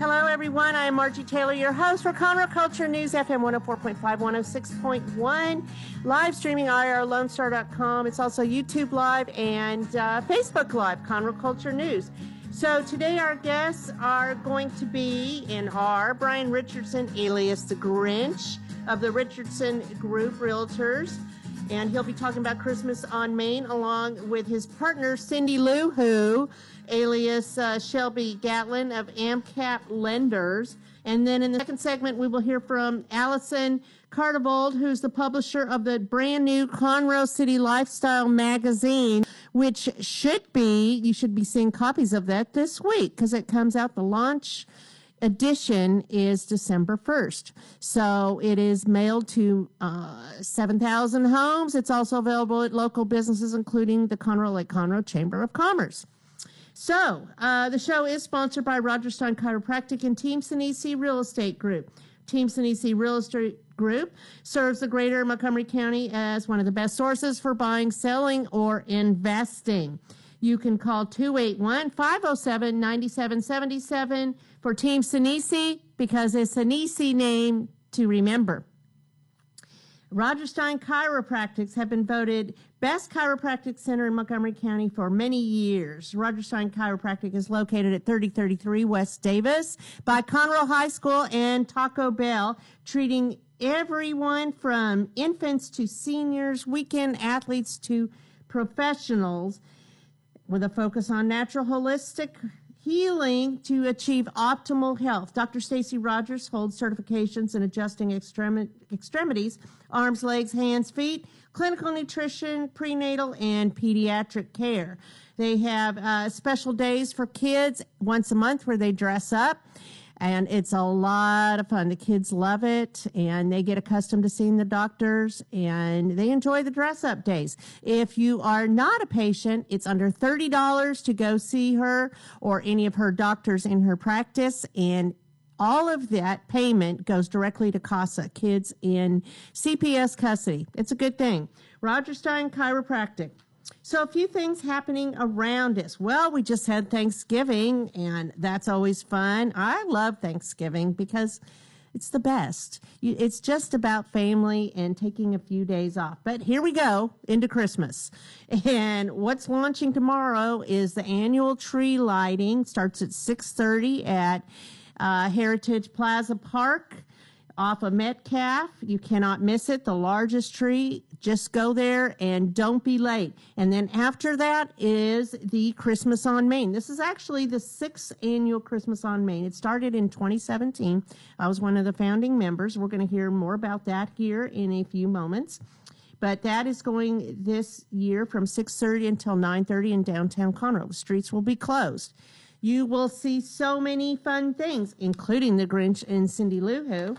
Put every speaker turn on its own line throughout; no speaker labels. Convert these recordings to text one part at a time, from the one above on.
Hello, everyone. I'm Margie Taylor, your host for Conroe Culture News, FM 104.5, 106.1, live streaming irlonestar.com. It's also YouTube Live and uh, Facebook Live, Conroe Culture News. So today our guests are going to be and are Brian Richardson, alias the Grinch of the Richardson Group Realtors. And he'll be talking about Christmas on Main along with his partner, Cindy Lou, who alias uh, Shelby Gatlin of AMCAP Lenders. And then in the second segment, we will hear from Allison Cardivold, who's the publisher of the brand new Conroe City Lifestyle magazine, which should be, you should be seeing copies of that this week because it comes out the launch edition is December 1st. So it is mailed to uh, 7,000 homes. It's also available at local businesses, including the Conroe Lake Conroe Chamber of Commerce. So, uh, the show is sponsored by Rodgers Stein Chiropractic and Team Sinisi Real Estate Group. Team Sinisi Real Estate Group serves the greater Montgomery County as one of the best sources for buying, selling, or investing. You can call 281 507 9777 for Team Sinisi because it's an easy name to remember. Rodgers Stein Chiropractics have been voted best chiropractic center in Montgomery County for many years. Rodgers Stein Chiropractic is located at 3033 West Davis by Conroe High School and Taco Bell, treating everyone from infants to seniors, weekend athletes to professionals with a focus on natural holistic healing to achieve optimal health. Dr. Stacy Rogers holds certifications in adjusting extremi- extremities, arms, legs, hands, feet, clinical nutrition, prenatal, and pediatric care. They have uh, special days for kids once a month where they dress up and it's a lot of fun. The kids love it and they get accustomed to seeing the doctors and they enjoy the dress up days. If you are not a patient, it's under $30 to go see her or any of her doctors in her practice and all of that payment goes directly to CASA, kids in CPS custody. It's a good thing. Rodgers Stein Chiropractic. So, a few things happening around us. Well, we just had Thanksgiving, and that's always fun. I love Thanksgiving because it's the best. It's just about family and taking a few days off. But here we go into Christmas. And what's launching tomorrow is the annual tree lighting. Starts at 6:30 at uh, Heritage Plaza Park off of Metcalf. You cannot miss it. The largest tree. Just go there and don't be late. And then after that is the Christmas on Main. This is actually the sixth annual Christmas on Main. It started in 2017. I was one of the founding members. We're going to hear more about that here in a few moments. But that is going this year from 6:30 until 9:30 in downtown Conroe. The streets will be closed. You will see so many fun things, including the Grinch and Cindy Lou Who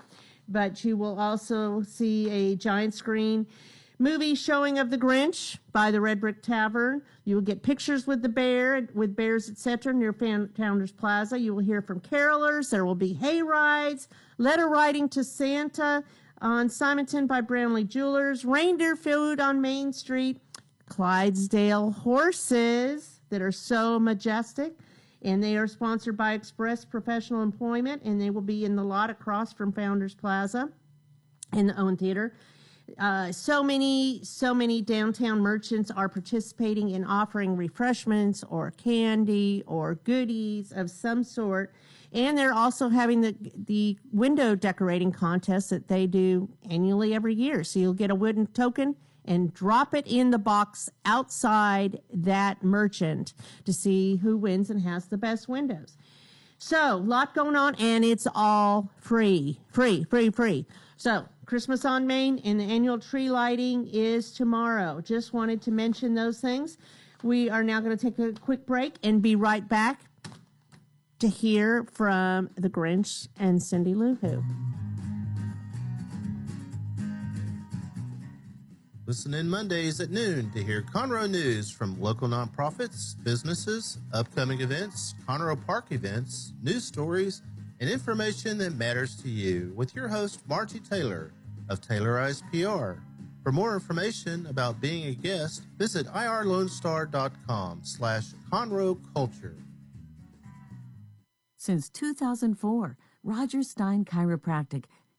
but you will also see a giant screen movie showing of the Grinch by the Red Brick Tavern. You will get pictures with the bear, with bears, etc., near Founders Plaza. You will hear from carolers. There will be hay rides, letter writing to Santa on Simonton by Brownlee Jewelers, reindeer food on Main Street, Clydesdale horses that are so majestic and they are sponsored by Express Professional Employment, and they will be in the lot across from Founders Plaza in the Owen Theater. Uh, so many, so many downtown merchants are participating in offering refreshments or candy or goodies of some sort. And they're also having the, the window decorating contest that they do annually every year. So you'll get a wooden token and drop it in the box outside that merchant to see who wins and has the best windows. So, a lot going on, and it's all free, free, free, free. So, Christmas on Main and the annual tree lighting is tomorrow. Just wanted to mention those things. We are now going to take a quick break and be right back to hear from the Grinch and Cindy Lou Who.
Listen in Mondays at noon to hear Conroe news from local nonprofits, businesses, upcoming events, Conroe Park events, news stories, and information that matters to you with your host, Margie Taylor of Taylorized PR. For more information about being a guest, visit irlonestar.com slash Conroe Culture.
Since 2004, Rodgers Stein Chiropractic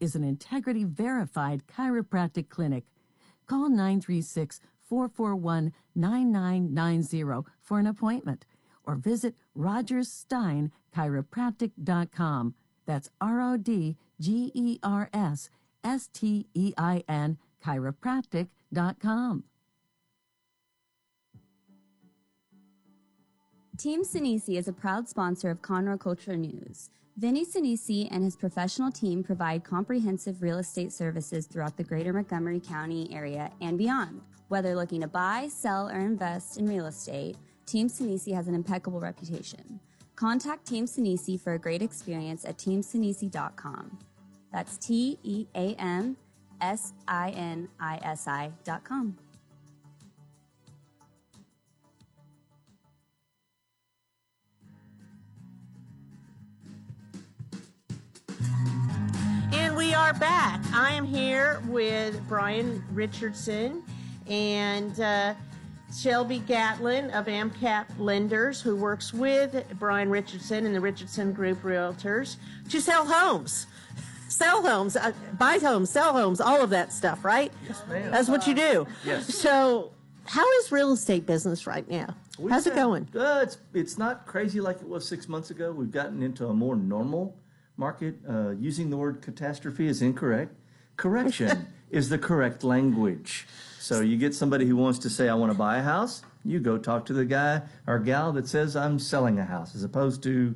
is an integrity verified chiropractic clinic. Call 936 441 9990 for an appointment or visit rodgerssteinchiropractic.com. That's R O D G E R S S T E I N chiropractic.com.
Team Sinisi is a proud sponsor of Conroe Culture News. Vinny Sinisi and his professional team provide comprehensive real estate services throughout the greater Montgomery County area and beyond. Whether looking to buy, sell, or invest in real estate, Team Sinisi has an impeccable reputation. Contact Team Sinisi for a great experience at teamsinisi.com. That's T E A M S I N I S I.com.
And we are back. I am here with Brian Richardson and uh, Shelby Gatlin of AMCAP Lenders, who works with Brian Richardson and the Richardson Group Realtors to sell homes. Sell homes, uh, buy homes, sell homes, all of that stuff, right?
Yes, ma'am.
That's what you do.
Yes.
So, how is real estate business right now?
We've
How's it going?
Uh, it's it's not crazy like it was six months ago. We've gotten into a more normal market. Uh, using the word catastrophe is incorrect. Correction is the correct language. So you get somebody who wants to say, "I want to buy a house." You go talk to the guy or gal that says, "I'm selling a house," as opposed to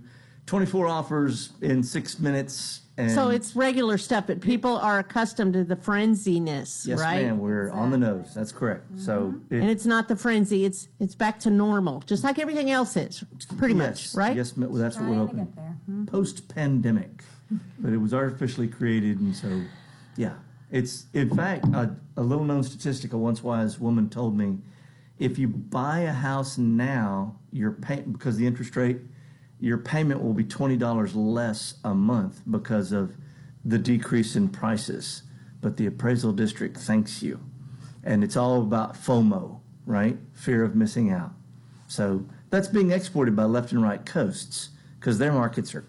24 offers in six minutes. And
So it's regular stuff, but people are accustomed to the frenziness,
yes,
right?
ma'am. We're on the nose. That's correct. Mm-hmm. So it,
and it's not the frenzy; it's it's back to normal, just like everything else is, pretty
Yes,
much, right?
Yes, ma- well, that's what we're
Trying to
hoping.
get there. Hmm.
Post pandemic, but it was artificially created, and so, yeah, it's in fact a, a little known statistic. A once wise woman told me, if you buy a house now, your pay because the interest rate, your payment will be twenty dollars less a month because of the decrease in prices. But the appraisal district thanks you, and it's all about FOMO, right? Fear of missing out. So that's being exported by left and right coasts because their markets are,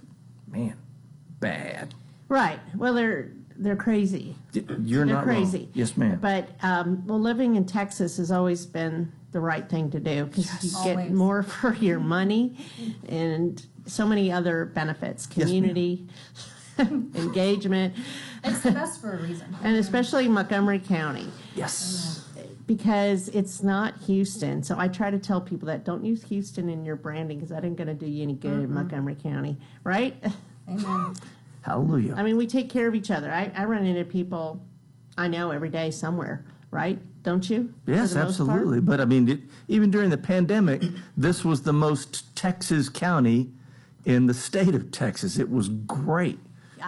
man, bad.
Right. Well, they're they're crazy.
You're
They're
not
crazy.
wrong. Yes, ma'am.
But um, well, living in Texas has always been the right thing to do because you get more for your money, and so many other benefits,
ma'am.
community engagement,
It's the best for a reason.
and especially Montgomery County.
yes.
because it's not Houston. So I try to tell people that don't use Houston in your branding because that ain't going to do you any good in Montgomery County, right?
Amen.
Hallelujah.
I mean, we take care of each other. I, I run into people I know every day somewhere, right? Don't you?
Yes,
the part?
absolutely. But I mean, it, even during the pandemic, this was the most Texas county in the state of Texas. It was great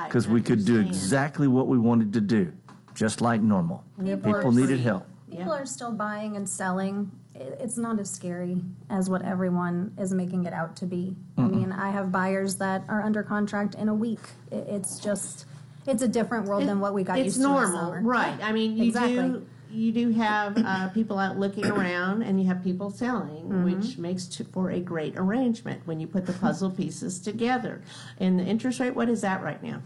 because we could do exactly what we wanted to do, just like normal.
People
People needed
free.
help.
People are still buying and selling. It's not as scary as what everyone is making it out to be. I mean, I have buyers that are under contract in a week. It's just, it's a different world than what we got
it's
used to last
normal, right? I mean, you
Exactly.
do you do have uh, people out looking around, and you have people selling,
Mm-hmm.
which makes t- for a great arrangement when you put the puzzle pieces together. And the interest rate, what is that right now?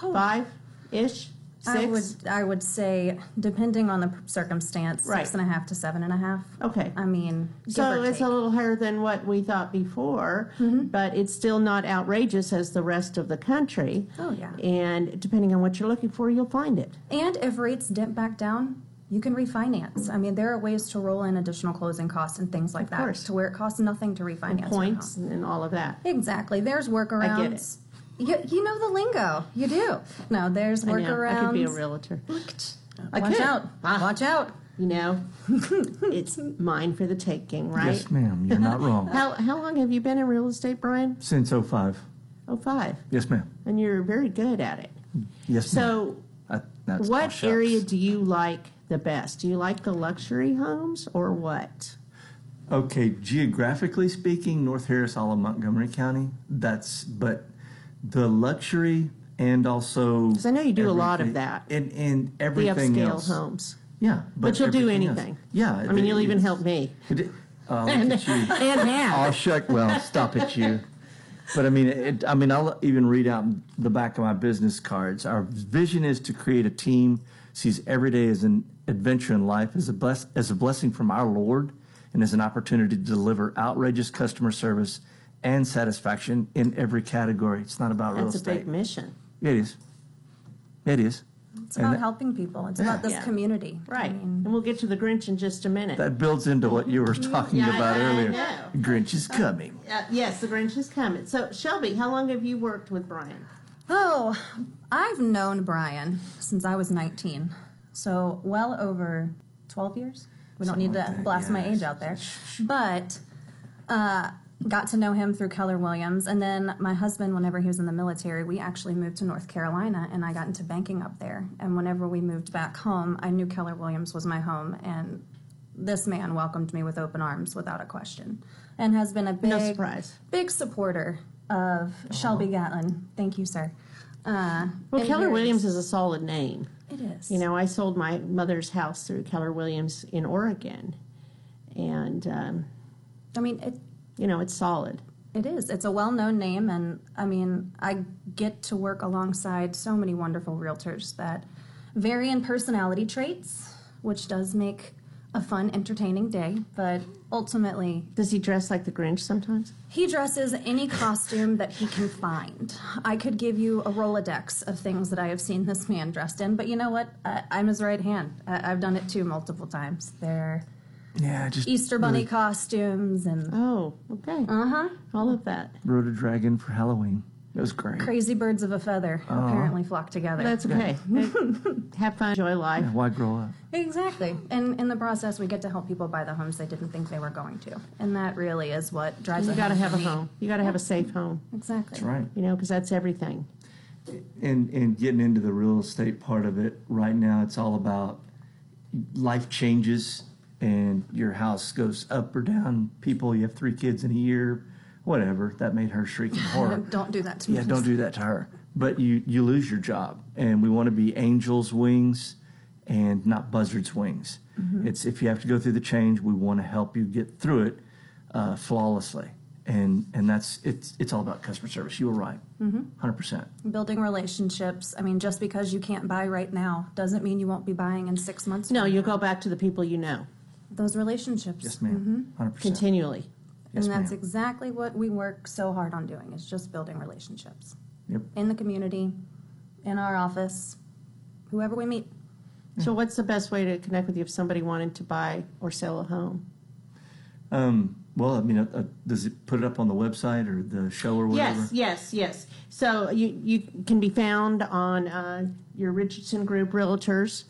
Five ish,
Oh. I would. I would say, depending on the circumstance,
Right.
six and a half to seven and a half.
Okay.
I mean,
So it's a little higher than what we thought before, mm-hmm. but it's still not outrageous as the rest of the country.
Oh, yeah.
And depending on what you're looking for, you'll find it.
And if rates dip back down, you can refinance. I mean, there are ways to roll in additional closing costs and things like that
course.
to where it costs nothing to refinance. your
Points and all of that.
Exactly. There's workarounds.
I get it.
You, you know the lingo. You do. No, there's
I know,
workarounds.
I could be a realtor. I
Watch
could.
out.
Ah.
Watch out.
You know, it's mine for the taking, right?
Yes, ma'am. You're not wrong.
How, how long have you been in real estate, Brian?
Since 05.
Oh, five.
Yes, ma'am.
And you're very good at it.
Yes. ma'am.
So,
I- that's all
what
shucks.
area do you like the best? Do you like the luxury homes or what?
Okay, geographically speaking, North Harris, all of Montgomery County. That's but the luxury and also
because I know you do a lot of that.
and and
The
everything
upscale
else.
homes.
Yeah,
But, you'll do
everything else.
anything.
Yeah,
I mean, you'll even help me.
it- Oh,
And,
at you.
and
Oh,
have.
shuck. Well, stop it, you. But I mean, it, I mean, I'll even read out the back of my business cards. Our vision is to create a team sees every day as an adventure in life, as a bless, as a blessing from our Lord, and as an opportunity to deliver outrageous customer service and satisfaction in every category. It's not about real estate.
That's a big mission.
It is. It is.
It's
And
about
that-
helping people. It's
Yeah.
about this
Yeah.
community. I
Right.
mean,
And we'll get to the Grinch in just a minute.
That builds into what you were talking
Yeah,
about
I
earlier.
know.
Grinch is coming.
Uh, yes, the Grinch is coming. So, Shelby, how long have you worked with Brian?
Oh, I've known Brian since I was 19. So, well over 12 years. We don't need
Something
to
like that,
blast my age out there. But uh, got to know him through Keller Williams. And then my husband, whenever he was in the military, we actually moved to North Carolina and I got into banking up there. And whenever we moved back home, I knew Keller Williams was my home. And this man welcomed me with open arms without a question and has been a big,
No surprise.
big supporter of Shelby Gatlin. Thank you, sir. Uh,
Well, Keller Williams is a solid name.
It is.
You know, I sold my mother's house through Keller Williams in Oregon. And, um,
I mean, it,
you know, it's solid.
it is. It's a well known name. And I mean, I get to work alongside so many wonderful realtors that vary in personality traits, which does make a fun, entertaining day. But ultimately,
Does he dress like the Grinch sometimes?
He dresses any costume that he can find. I could give you a Rolodex of things that I have seen this man dressed in, but you know what? I, I'm his right hand. I, I've done it too multiple times. They're
Yeah, just
Easter bunny
really
costumes and
Oh, okay.
uh huh,
All of that.
rode a dragon for Halloween. It was great.
crazy birds of a feather apparently flock together.
That's okay. Have fun, enjoy life.
Why grow up?
exactly. And in the process, we get to help people buy the homes they didn't think they were going to, and that really is what drives.
You got to have a
me.
home. You got to have a safe home,
Exactly.
That's right.
you know, because that's everything.
And and getting into the real estate part of it right now, it's all about life changes and your house goes up or down. People, you have three kids in a year, whatever. That made her shriek in horror.
Don't do that to me.
Yeah, don't do that to her. But you you lose your job, and we want to be angels' wings and not buzzards' wings. It's if you have to go through the change, we want to help you get through it uh, flawlessly, and and that's it's it's all about customer service. You were right, 100 percent.
building relationships. I mean, just because you can't buy right now doesn't mean you won't be buying in six months.
No, you go back to the people you know
those relationships.
Yes, ma'am, 100 percent.
continually.
Yes,
and that's
ma'am.
exactly what we work so hard on doing. Is just building relationships
Yep.
in the community, in our office, whoever we meet.
So, what's the best way to connect with you if somebody wanted to buy or sell a home?
Um, well, I mean, uh, uh, does it put it up on the website or the show or whatever?
Yes, yes, yes. So you you can be found on uh, your Richardson Group Realtors.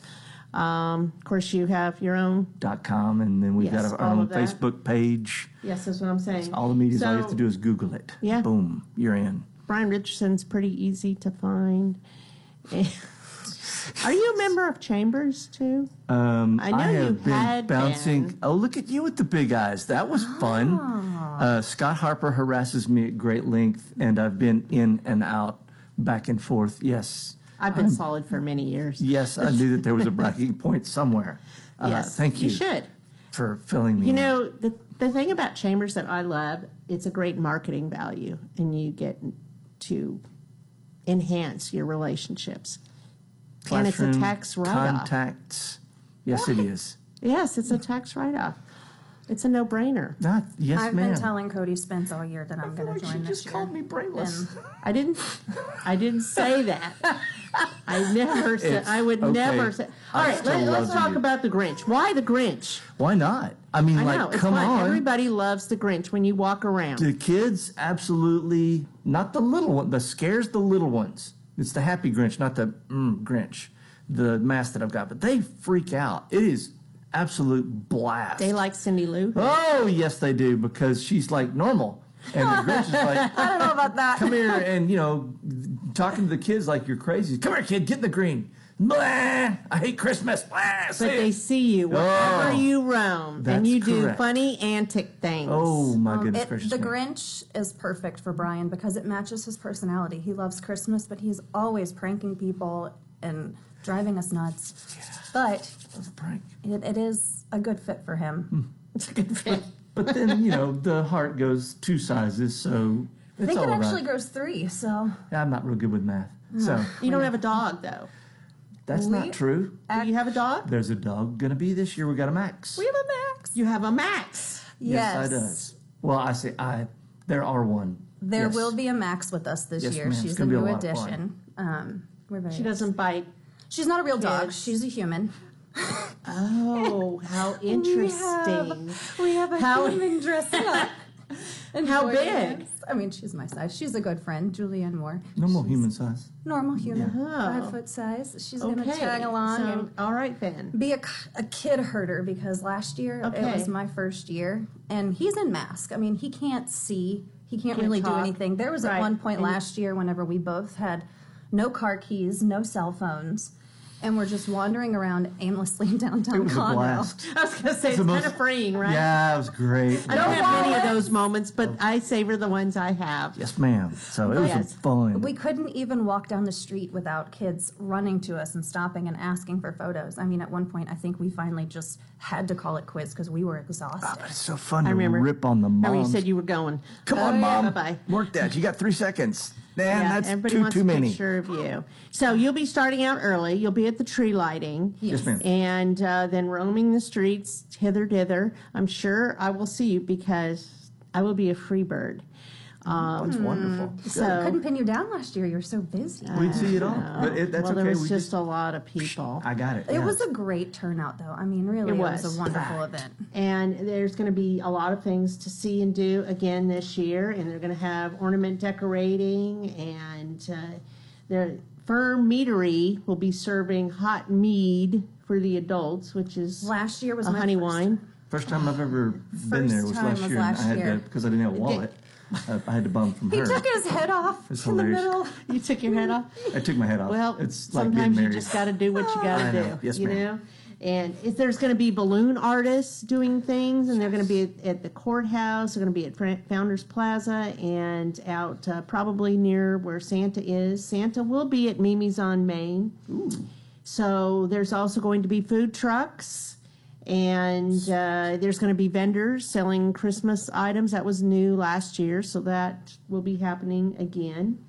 Um, of course, you have your own.
Dot com, and then we've
Yes,
got our own. Facebook page.
Yes, that's what I'm saying.
All the media's all you have to do is Google it.
Yeah.
Boom, you're in.
Brian Richardson's pretty easy to find. Are you a member of Chambers too?
Um,
I know you
have been
had
bouncing.
been.
Oh, look at you with the big eyes. That was fun.
Ah.
Uh, Scott Harper harasses me at great length, and I've been in and out, back and forth. Yes,
I've been solid for many years.
yes, I knew that there was a bragging point somewhere. Uh,
yes,
thank you,
You should.
for filling me.
You
in.
know, the, the thing about Chambers that I love, it's a great marketing value, and you get to enhance your relationships. and it's a tax write-off.
Contacts. Yes, it is.
Yes, it's a tax write-off. It's a no-brainer.
Not yes,
I've
ma'am.
been telling Cody Spence all year that I'm
I feel
going to
like she
join this
just
year.
called me brainless.
And
I didn't. I didn't say that. I never said.
It's-
I would
okay.
never say. All
I
right,
still
let, let's
love
talk
you.
about the Grinch. Why the Grinch?
Why not? I mean,
I
like,
know it's
come
fun.
on.
Everybody loves the Grinch when you walk around.
The kids absolutely not the little one. The scares the little ones. It's the happy Grinch, not the mm, Grinch. The mask that I've got, but they freak out. It is absolute blast.
They like Cindy Lou.
Oh yes, they do because she's like normal, and the Grinch is like,
I don't know about that.
come here and you know, talking to the kids like you're crazy. Come here, kid, get in the green. Blah! I hate Christmas. Blah!
But
Say
they
it.
see you wherever
Oh,
you roam, and you do
correct.
funny antic things.
Oh my
Um,
goodness
it-
gracious!
the
me.
Grinch is perfect for Brian because it matches his personality. He loves Christmas, but he's always pranking people and driving us nuts. Yeah. But
That's a prank.
it, it is a good fit for him.
It's a good fit.
But then you know the heart goes two sizes, so
I think it
about.
actually grows three, so
I'm not real good with math, so
You don't have a dog, though.
that's
We-
not true.
Do you have a dog?
There's a dog gonna be this year. We got a Max.
we have a max.
You have a Max.
Yes, I does. Well, I say I. There are one.
There
Yes.
will be a Max with us this
Yes,
year.
ma'am. It's
She's a
gonna be a
new
lot of fun.
addition. Um, we're very
She doesn't bite.
She's not a real dog.
Kids.
She's a human.
Oh, how interesting.
We have a
How-
human dressed up. And
How big?
I mean, she's my size. She's a good friend, Julianne Moore.
Normal human size.
Normal human,
Yeah.
five oh. foot size. She's gonna
Okay.
tag along
so-
and
all right then.
be a, a kid herder because last year
Okay.
it was my first year, and he's in mask. I mean, he can't see. He can't,
Can't
really
talk.
do anything. There was
Right.
at one point
And-
last year whenever we both had no car keys, no cell phones, and we're just wandering around aimlessly in downtown
It was a
Conroe.
blast.
I was going to say, it's,
the
kind
most-
of freeing, right?
Yeah, it was great.
I don't
No
have many of those moments, but I savor the ones I have.
Yes, ma'am. So it was
Yes.
fun.
We couldn't even walk down the street without kids running to us and stopping and asking for photos. I mean, at one point, I think we finally just had to call it quits because we were exhausted.
Ah, but it's so fun
I
to
remember.
rip on the
Remember you said you were going.
Come
Oh,
on,
yeah,
mom.
Bye-bye.
Work that. You got three seconds. Man,
Yeah,
that's
everybody
too
wants
too
a
many.
picture of you. So you'll be starting out early. You'll be at the tree lighting.
Yes, ma'am.
And uh, then roaming the streets hither dither. I'm sure I will see you because I will be a free bird.
That's wonderful.
So
Couldn't pin you down last year. You're so busy.
We'd see it all, but it, that's
well,
okay.
there was
we
just a lot of people.
I got it.
It
yeah.
was a great turnout, though. I mean, really,
It
it was,
was.
a wonderful event.
and there's going to be a lot of things to see and do again this year and they're going to have ornament decorating and uh, their firm meadery will be serving hot mead for the adults which is
Last year was
a
my
honey
first
wine
First time I've ever been there was
time
last
was
year.
last
and I had
year.
to because I didn't have a wallet. I, I had to bump from
He
her.
took his head off
It's
in the
hilarious.
middle.
you took your head off
I took my head off.
well
it's like getting
sometimes you
married.
just got to do what you got
I
to
know.
do
Yes,
you
ma'am.
know and if there's going to be balloon artists doing things and they're going to be at, at the courthouse they're going to be at Fran- founders plaza and out uh, probably near where santa is santa will be at mimi's on main so there's also going to be food trucks and uh, there's going to be vendors selling christmas items. That was new last year so that will be happening again.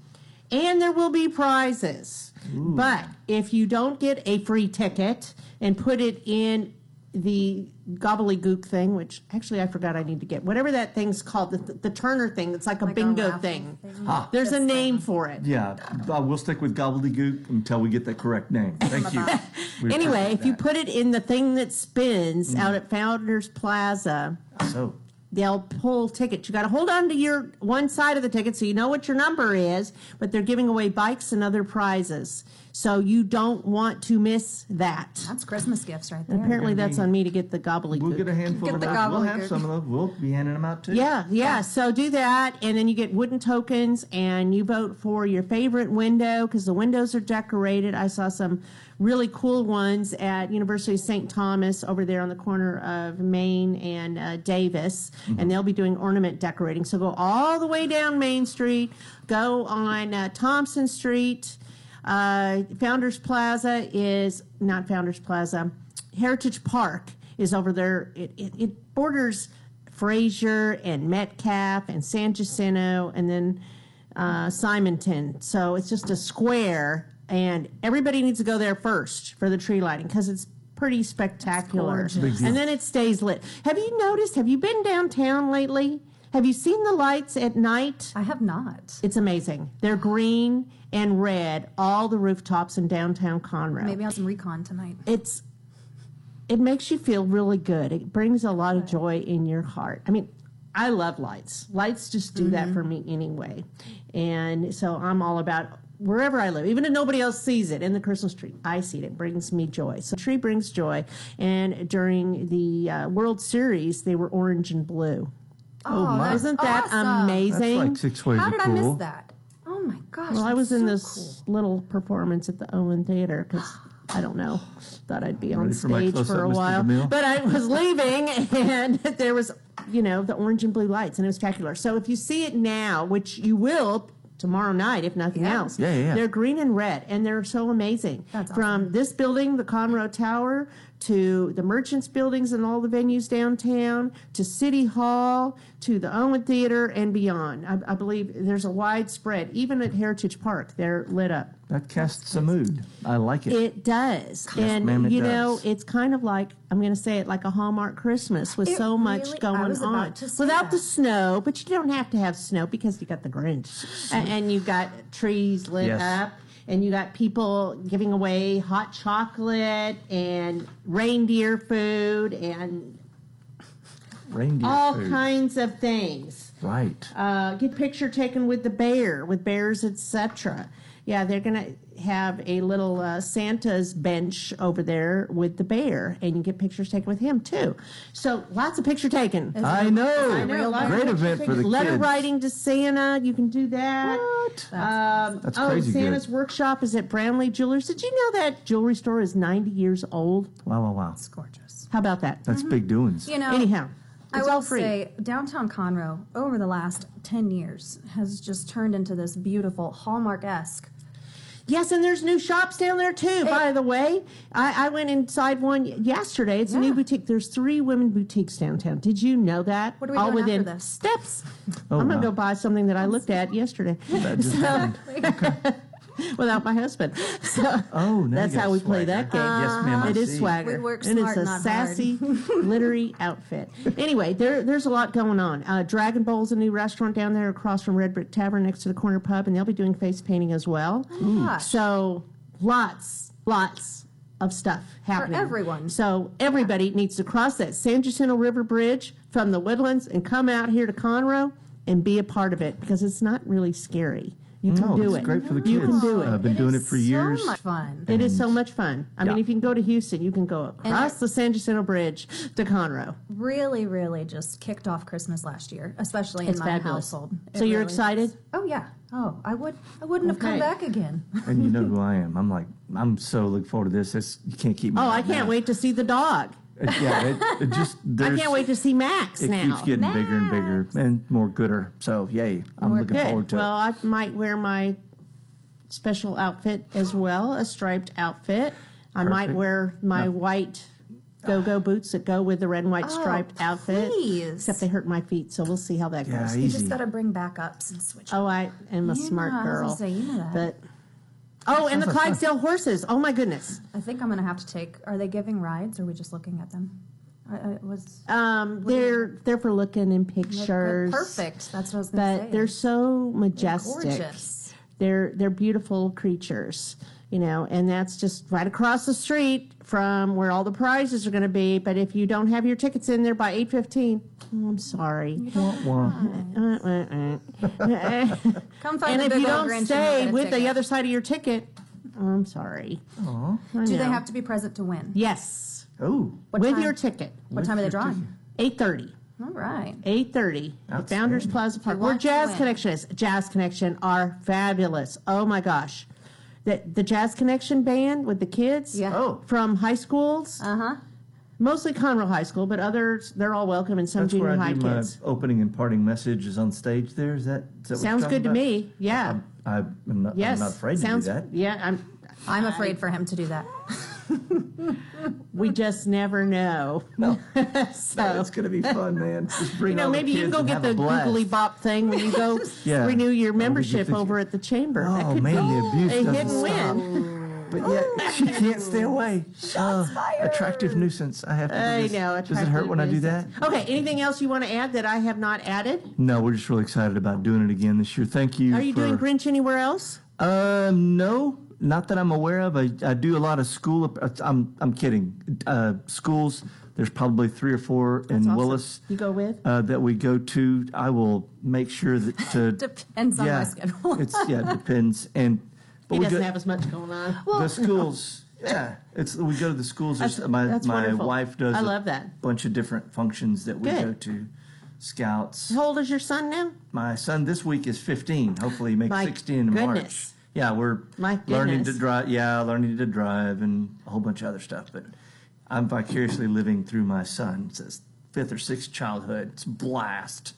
And there will be prizes. But if you don't get a free ticket and put it in the gobbledygook thing, which actually I forgot I need to get, whatever that thing's called, the, the Turner thing, it's like a
Like
bingo
raffle
thing.
thing.
Ah.
There's a name
fun.
for it.
Yeah, uh, we'll stick with gobbledygook until we get the correct name. Thank you. We
Anyway,
appreciate
if you put it in the thing that spins
Mm.
out at Founders Plaza,
so
they'll pull tickets. You got to hold on to your one side of the ticket so you know what your number is, but they're giving away bikes and other prizes. So you don't want to miss that.
That's Christmas gifts right there.
Apparently, that's on me to get the gobbledygook.
we'll get a handful
Get
of
the
those. We'll have some of those. We'll be handing them out too.
yeah, yeah. So do that, and then you get wooden tokens, and you vote for your favorite window because the windows are decorated. I saw some really cool ones at University of St. Thomas over there on the corner of Main and uh, Davis, and they'll be doing ornament decorating. So go all the way down Main Street, go on uh, Thompson Street. Uh, Founders Plaza is not Founders Plaza. Heritage Park is over there. It, it, it borders Frazier and Metcalf and San Jacinto and then uh, Simonton. So it's just a square, and everybody needs to go there first for the tree lighting because it's pretty spectacular. And then it stays lit. Have you noticed? Have you been downtown lately? Have you seen the lights at night?
I have not.
It's amazing. They're green and red, all the rooftops in downtown Conroe.
Maybe I'll have some recon tonight.
It's it makes you feel really good. It brings a lot of joy in your heart. I mean, I love lights. Lights just do that for me anyway. And so I'm all about wherever I live, even if nobody else sees it in the Christmas tree, I see it. It brings me joy. So tree brings joy. And during the uh, World Series, they were orange and blue.
Oh, oh that's
Isn't that
awesome.
amazing?
That's like six ways
How
of
did I miss that? Oh Oh my gosh.
Well, I was
that's
in
so
this little performance at the Owen Theater because I don't know, thought I'd be on
Ready for
stage
close-up,
for a
Mr.
while.
DeMille?
But I was leaving, and there was, you know, the orange and blue lights, and it was spectacular. So if you see it now, which you will tomorrow night, if nothing
Yeah.
else,
Yeah, yeah, yeah.
they're green and red, and they're so amazing.
That's
From this building, the Conroe Tower, to the Merchants buildings and all the venues downtown, to City Hall, to the Owen Theater, and beyond. I, I believe there's a wide spread. Even at Heritage Park, they're lit up.
That casts a mood. I like it.
It does. and,
ma'am, it
you know,
does.
it's kind of like, I'm going to say it like a Hallmark Christmas with
It
so much
really- I
going
was about
on.
to say
Without the snow, but you don't have to have snow because you got the Grinch. and, and you got trees lit
Yes.
up. And you got people giving away hot chocolate and reindeer food and
Reindeer
all
food.
kinds of things
Right.
uh, get picture taken with the bear, with bears, etc. Yeah, they're gonna have a little uh, Santa's bench over there with the bear, and you get pictures taken with him too. So lots of picture taken.
I know.
I know, lots of
Great
picture
event for the
taken. Letter
kids.
writing to Santa, you can do that.
What?
Um,
That's
oh,
crazy good.
Santa's workshop is at Brownlee Jewelers. Did you know that jewelry store is 90 years old?
Wow, wow, wow.
It's gorgeous.
How about that?
That's big doings.
You know,
Anyhow,
I will say downtown Conroe over the last 10 years has just turned into this beautiful Hallmark-esque.
Yes, and there's new shops down there too. By the way, I, I went inside one yesterday. It's a new boutique. There's three women boutiques downtown. Did you know that?
What are we
All
doing after
within
this?
steps.
Oh,
I'm gonna go buy something that I looked at yesterday
That just happened.
without my husband. So
Oh,
that's how we play that game.
Yes, ma'am. I
It is
see.
swagger.
We work
and it's a
not
sassy, glittery outfit. Anyway, there, there's a lot going on. Uh, Dragon Bowl's a new restaurant down there across from Red Brick Tavern next to the corner pub, and they'll be doing face painting as well.
Gosh.
So lots, lots of stuff happening For
everyone.
So everybody needs to cross that San Jacinto River Bridge from the Woodlands and come out here to Conroe and be a part of it because it's not really scary. You can
No,
do
it's
it.
great for the kids.
You can do it.
I've been
It
doing
is
it for years.
So much fun.
It is so much fun. I mean,
Yeah.
if you can go to Houston, you can go across the San Jacinto Bridge to Conroe.
Really, really just kicked off Christmas last year, especially in
It's
my
fabulous.
household. It
So you're
really
excited?
is. Oh yeah. Oh, I would. I wouldn't have
Okay.
come back again.
And you know who I am. I'm like, I'm so looking forward to this. It's, you can't keep me
Oh,
out
I can't
now.
wait to see the dog.
It- yeah, it, it just,
I can't wait to see Max
it
now.
keeps getting bigger and bigger and more gooder. So, yay. I'm
More
looking
Good.
forward to
Well,
it.
I might wear my special outfit as well, a striped outfit. I might wear my white go-go boots that go with the red and white oh, striped outfit.
Oh, please.
Except they hurt my feet, so we'll see how that
Yeah,
goes.
You just got to bring backups and switch.
Oh, I am a
You
smart
know, I was
girl.
say, you know that.
But oh, and the Clydesdale horses. Oh my goodness.
I think I'm gonna have to take. Are they giving rides? Or are we just looking at them? I, I was
Um, they're they're for looking in pictures.
perfect. That's what I was gonna
But
say.
they're so majestic.
gorgeous.
They're they're beautiful creatures, you know, and that's just right across the street from where all the prizes are going to be. But if you don't have your tickets in there by eight fifteen, mm, I'm sorry.
Wah, wah.
and
Come find the
if you don't stay
you'll
with the other side of your ticket, I'm sorry.
Aw.
Do they have to be present to win?
Yes,
Oh,
with
time?
your ticket.
What time are they drawing?
Eight thirty.
All right.
8.30 at Founders Plaza Park,
you
where Jazz
win.
Connection is. Jazz Connection are fabulous. Oh my gosh. The, the Jazz Connection band with the kids
Yeah.
Oh.
from high schools,
Uh huh.
mostly Conroe High School, but others, they're all welcome and some
that's where
junior
I
high
do my
kids.
opening and parting message is on stage there. Is that, is that what
Sounds
you're
good to me. Yeah.
about? I, I'm, not,
yes.
I'm not afraid
Sounds,
to do that.
Yeah, I'm,
I'm afraid for him to do that.
we just never know.
No,
so,
it's going to be fun, man. Just bring
you know, maybe you can go get the googly bop thing when you go
Yeah.
renew your
Oh,
membership
the-
over at the chamber. that
Oh,
could
man,
be
the abuse
a hidden win.
But yet she can't stay away. Uh, attractive nuisance. I have to.
I
this.
know.
Does it hurt when I do that?
Okay. Anything else you want to add that I have not added?
No, we're just really excited about doing it again this year. Thank you.
Are you
for,
doing Grinch anywhere else?
Um, no, not that I'm aware of. I, I do a lot of school. I'm I'm kidding. Uh, schools. There's probably three or four in
awesome.
Willis
You go with?
uh, that we go to. I will make sure that to
Depends on my
yeah,
schedule.
it's yeah, it depends. And but
He
we
doesn't
go,
have as much going on.
the schools. Yeah, it's we go to the schools.
That's-
my
that's
my
wonderful.
wife does.
I
a
love that.
Bunch of different functions that we
Good.
go to. scouts.
How old is your son now?
My son this week is 15. Hopefully, he makes
My
16 in March.
Goodness.
Yeah, we're
My
learning to drive. Yeah, learning to drive and a whole bunch of other stuff. But I'm vicariously living through my son. It's his fifth or sixth childhood. It's a blast.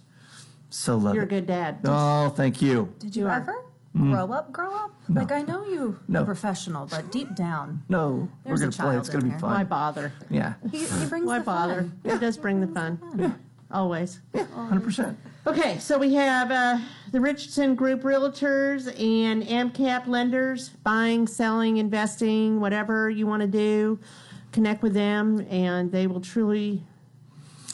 So love
You're a good dad.
Oh, thank you.
Did you,
You are.
ever mm. grow up? Grow up? Like I know you,
No.
are professional, but deep down,
No,
There's
we're
a
gonna play. It's
child
gonna
in
be
there.
Why
fun.
bother?
Yeah,
he, he brings
Why
the
bother?
fun.
It does bring the fun. Always.
Yeah, hundred percent.
Okay, so we have uh, the Richardson Group Realtors and AMCAP lenders, buying, selling, investing, whatever you want to do. Connect with them, and they will truly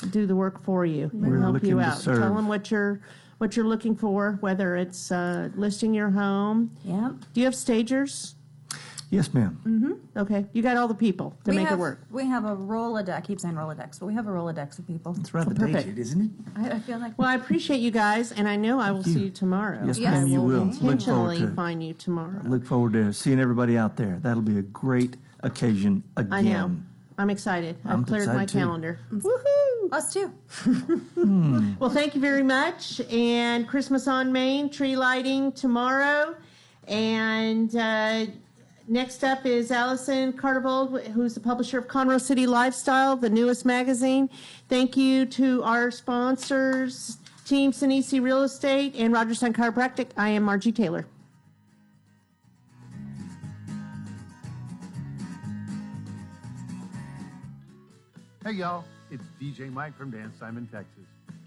do the work for you and
We're
help
looking
you
to
out. Tell them what you're what you're looking for, whether it's uh, listing your home.
Yep.
Do you have stagers?
Yes, ma'am. Mm-hmm.
Okay, you got all the people to
we
make
have,
it work.
We have a Rolodex. I keep saying Rolodex, but we have a Rolodex of people.
It's rather
perfect.
dated, isn't it?
I, I feel like
Well, I appreciate you guys, and I know I will
you.
see you tomorrow.
Yes,
Yes.
ma'am. You
I
will. Look forward
intentionally
to it.
find you tomorrow.
Look forward to seeing everybody out there. That'll be a great occasion again.
I know. I'm excited.
I'm
I've cleared my
too.
calendar. Mm. Woohoo!
us too. Hmm.
Well, thank you very much. And Christmas on Main, tree lighting tomorrow. And uh, next up is Allison Cartervold, who's the publisher of Conroe City Lifestyle, the newest magazine. Thank you to our sponsors, Team Sinisi Real Estate and Rodgers Stein Chiropractic. I am Margie Taylor.
Hey y'all, it's DJ Mike from Dan Simon, Texas.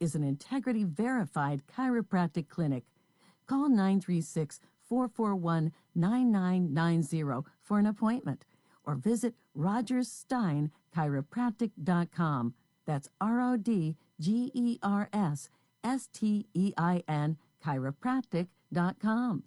is an integrity verified chiropractic clinic. Call 936 441 9990 for an appointment or visit rodgerssteinchiropractic.com. That's R O D G E R S S T E I N chiropractic.com.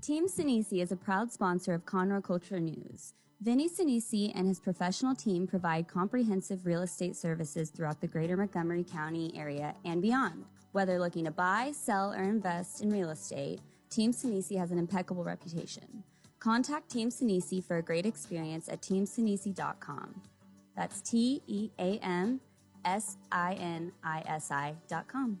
Team Sinisi is a proud sponsor of Conroe Culture News. Vinny Sinisi and his professional team provide comprehensive real estate services throughout the greater Montgomery County area and beyond. Whether looking to buy, sell, or invest in real estate, Team Sinisi has an impeccable reputation. Contact Team Sinisi for a great experience at teamsinisi.com. That's T E A M S I N I S I.com.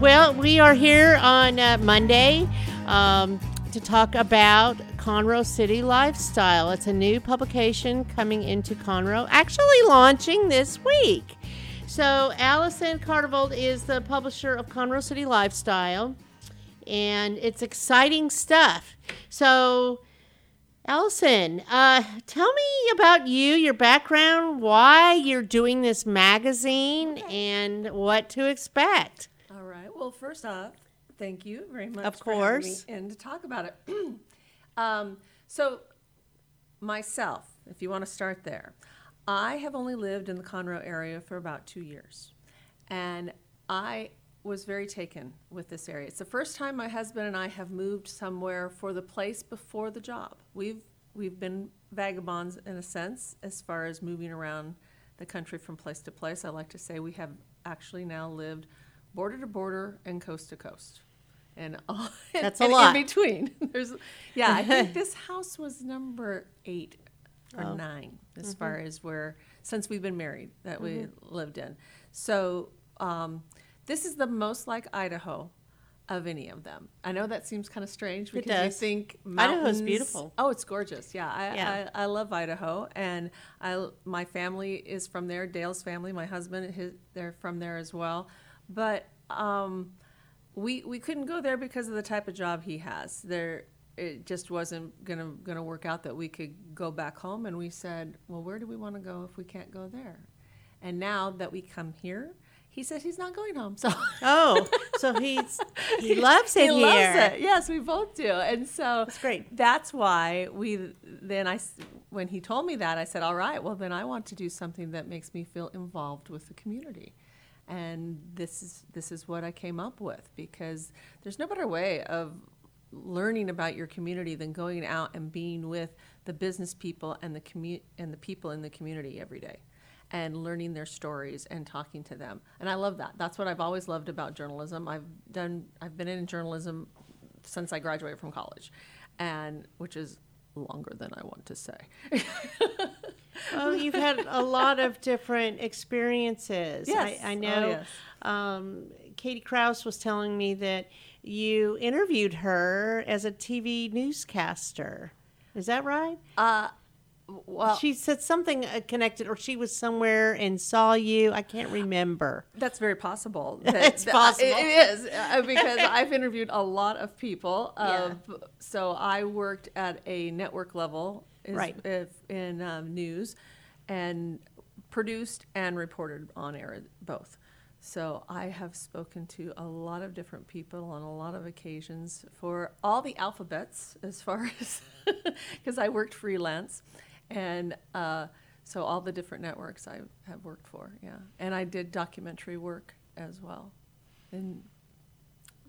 Well, we are here on uh, Monday um, to talk about Conroe City Lifestyle. It's a new publication coming into Conroe, actually launching this week. So, Allison Cartervold is the publisher of Conroe City Lifestyle, and it's exciting stuff. So, Allison, uh, tell me about you, your background, why you're doing this magazine, and what to expect.
Well, first off, thank you very much.
Of course.
and to talk about it. um, so, myself, if you want to start there, I have only lived in the Conroe area for about two years, and I was very taken with this area. It's the first time my husband and I have moved somewhere for the place before the job. We've we've been vagabonds in a sense as far as moving around the country from place to place. I like to say we have actually now lived border to border and coast to coast. And all,
That's a
and
lot.
in between. There's yeah, I think this house was number 8 or
Oh.
9 as
Mm-hmm.
far as where since we've been married that we lived in. So um, this is the most like Idaho of any of them. I know that seems kind of strange
It
because you
does.
think
Idaho's
mountains-
beautiful.
Oh, it's gorgeous. Yeah, I,
Yeah.
I, I love Idaho, and I my family is from there. Dale's family, my husband, his, they're from there as well. But um, we we couldn't go there because of the type of job he has. There, it just wasn't gonna gonna work out that we could go back home. And we said, well, where do we want to go if we can't go there? And now that we come here, he says he's not going home. So
Oh, so he's he loves it
he
here.
loves it. Yes, we both do. And so
That's great.
That's why we then I when he told me that I said, "All right, well then I want to do something that makes me feel involved with the community." And this is this is what I came up with because there's no better way of learning about your community than going out and being with the business people and the commu- and the people in the community every day and learning their stories and talking to them. And I love that. That's what I've always loved about journalism. I've done I've been in journalism since I graduated from college. And which is longer than I want to say.
Well, you've had a lot of different experiences.
Yes.
I, I
Oh,
know.
yes.
um, Katie Krause was telling me that you interviewed her as a TV newscaster. Is that right?
well,
she said something uh, connected, or she was somewhere and saw you. I can't remember.
That's very possible.
It's
that-
possible.
It, it is uh, because I've interviewed a lot of people. Of, So I worked at a network level, is,
Right.
if, in um, news, and produced and reported on air both. So I have spoken to a lot of different people on a lot of occasions for all the alphabets, as far as because I worked freelance, and uh, so all the different networks I have worked for, yeah, and I did documentary work as well, and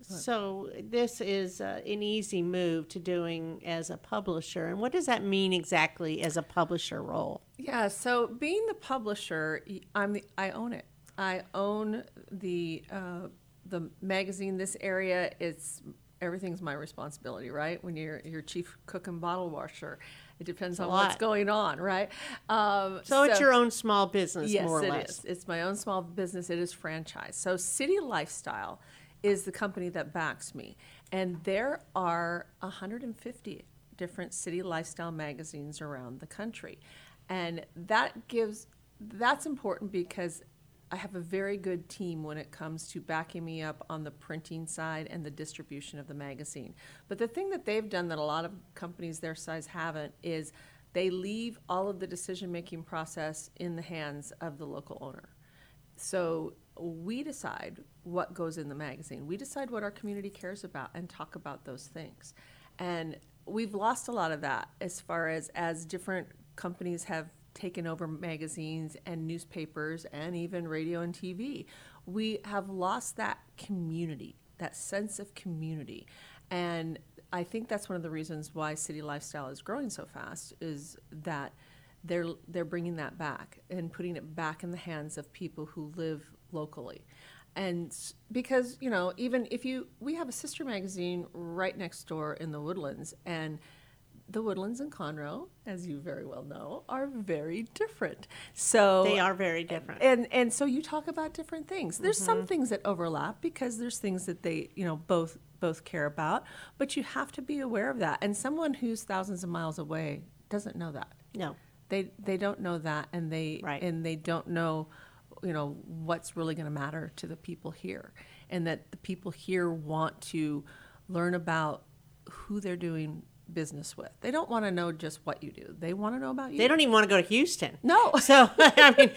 So this is uh, an easy move to doing as a publisher. And what does that mean exactly as a publisher role?
Yeah, so being the publisher, I'm the, I own it. I own the uh, the magazine. This area, it's everything's my responsibility, right? When you're you're chief cook and bottle washer, it depends on what's going on, right? Um,
So, it's your own small business,
Yes,
more or
it
less.
is. It's my own small business. It is franchise. So City Lifestyle is the company that backs me, and there are 150 different city lifestyle magazines around the country, and that gives that's important because I have a very good team when it comes to backing me up on the printing side and the distribution of the magazine. But the thing that they've done that a lot of companies their size haven't is they leave all of the decision making process in the hands of the local owner. So we decide what goes in the magazine. We decide what our community cares about and talk about those things. And we've lost a lot of that as far as as different companies have taken over magazines and newspapers and even radio and TV. We have lost that community, that sense of community. And I think that's one of the reasons why city lifestyle is growing so fast is that they're they're bringing that back and putting it back in the hands of people who live locally and because you know even if you we have a sister magazine right next door in the woodlands and the woodlands in conroe as you very well know are very different so
They are very different.
and and so you talk about different things there's some mm-hmm. things that overlap because there's things that they you know both both care about but you have to be aware of that and someone who's thousands of miles away doesn't know that
No.
they they don't know that and they
Right.
and they don't know you know what's really going to matter to the people here and that the people here want to learn about who they're doing business with they don't want to know just what you do they want to know about you
They don't even want to go to Houston.
no
So, I mean,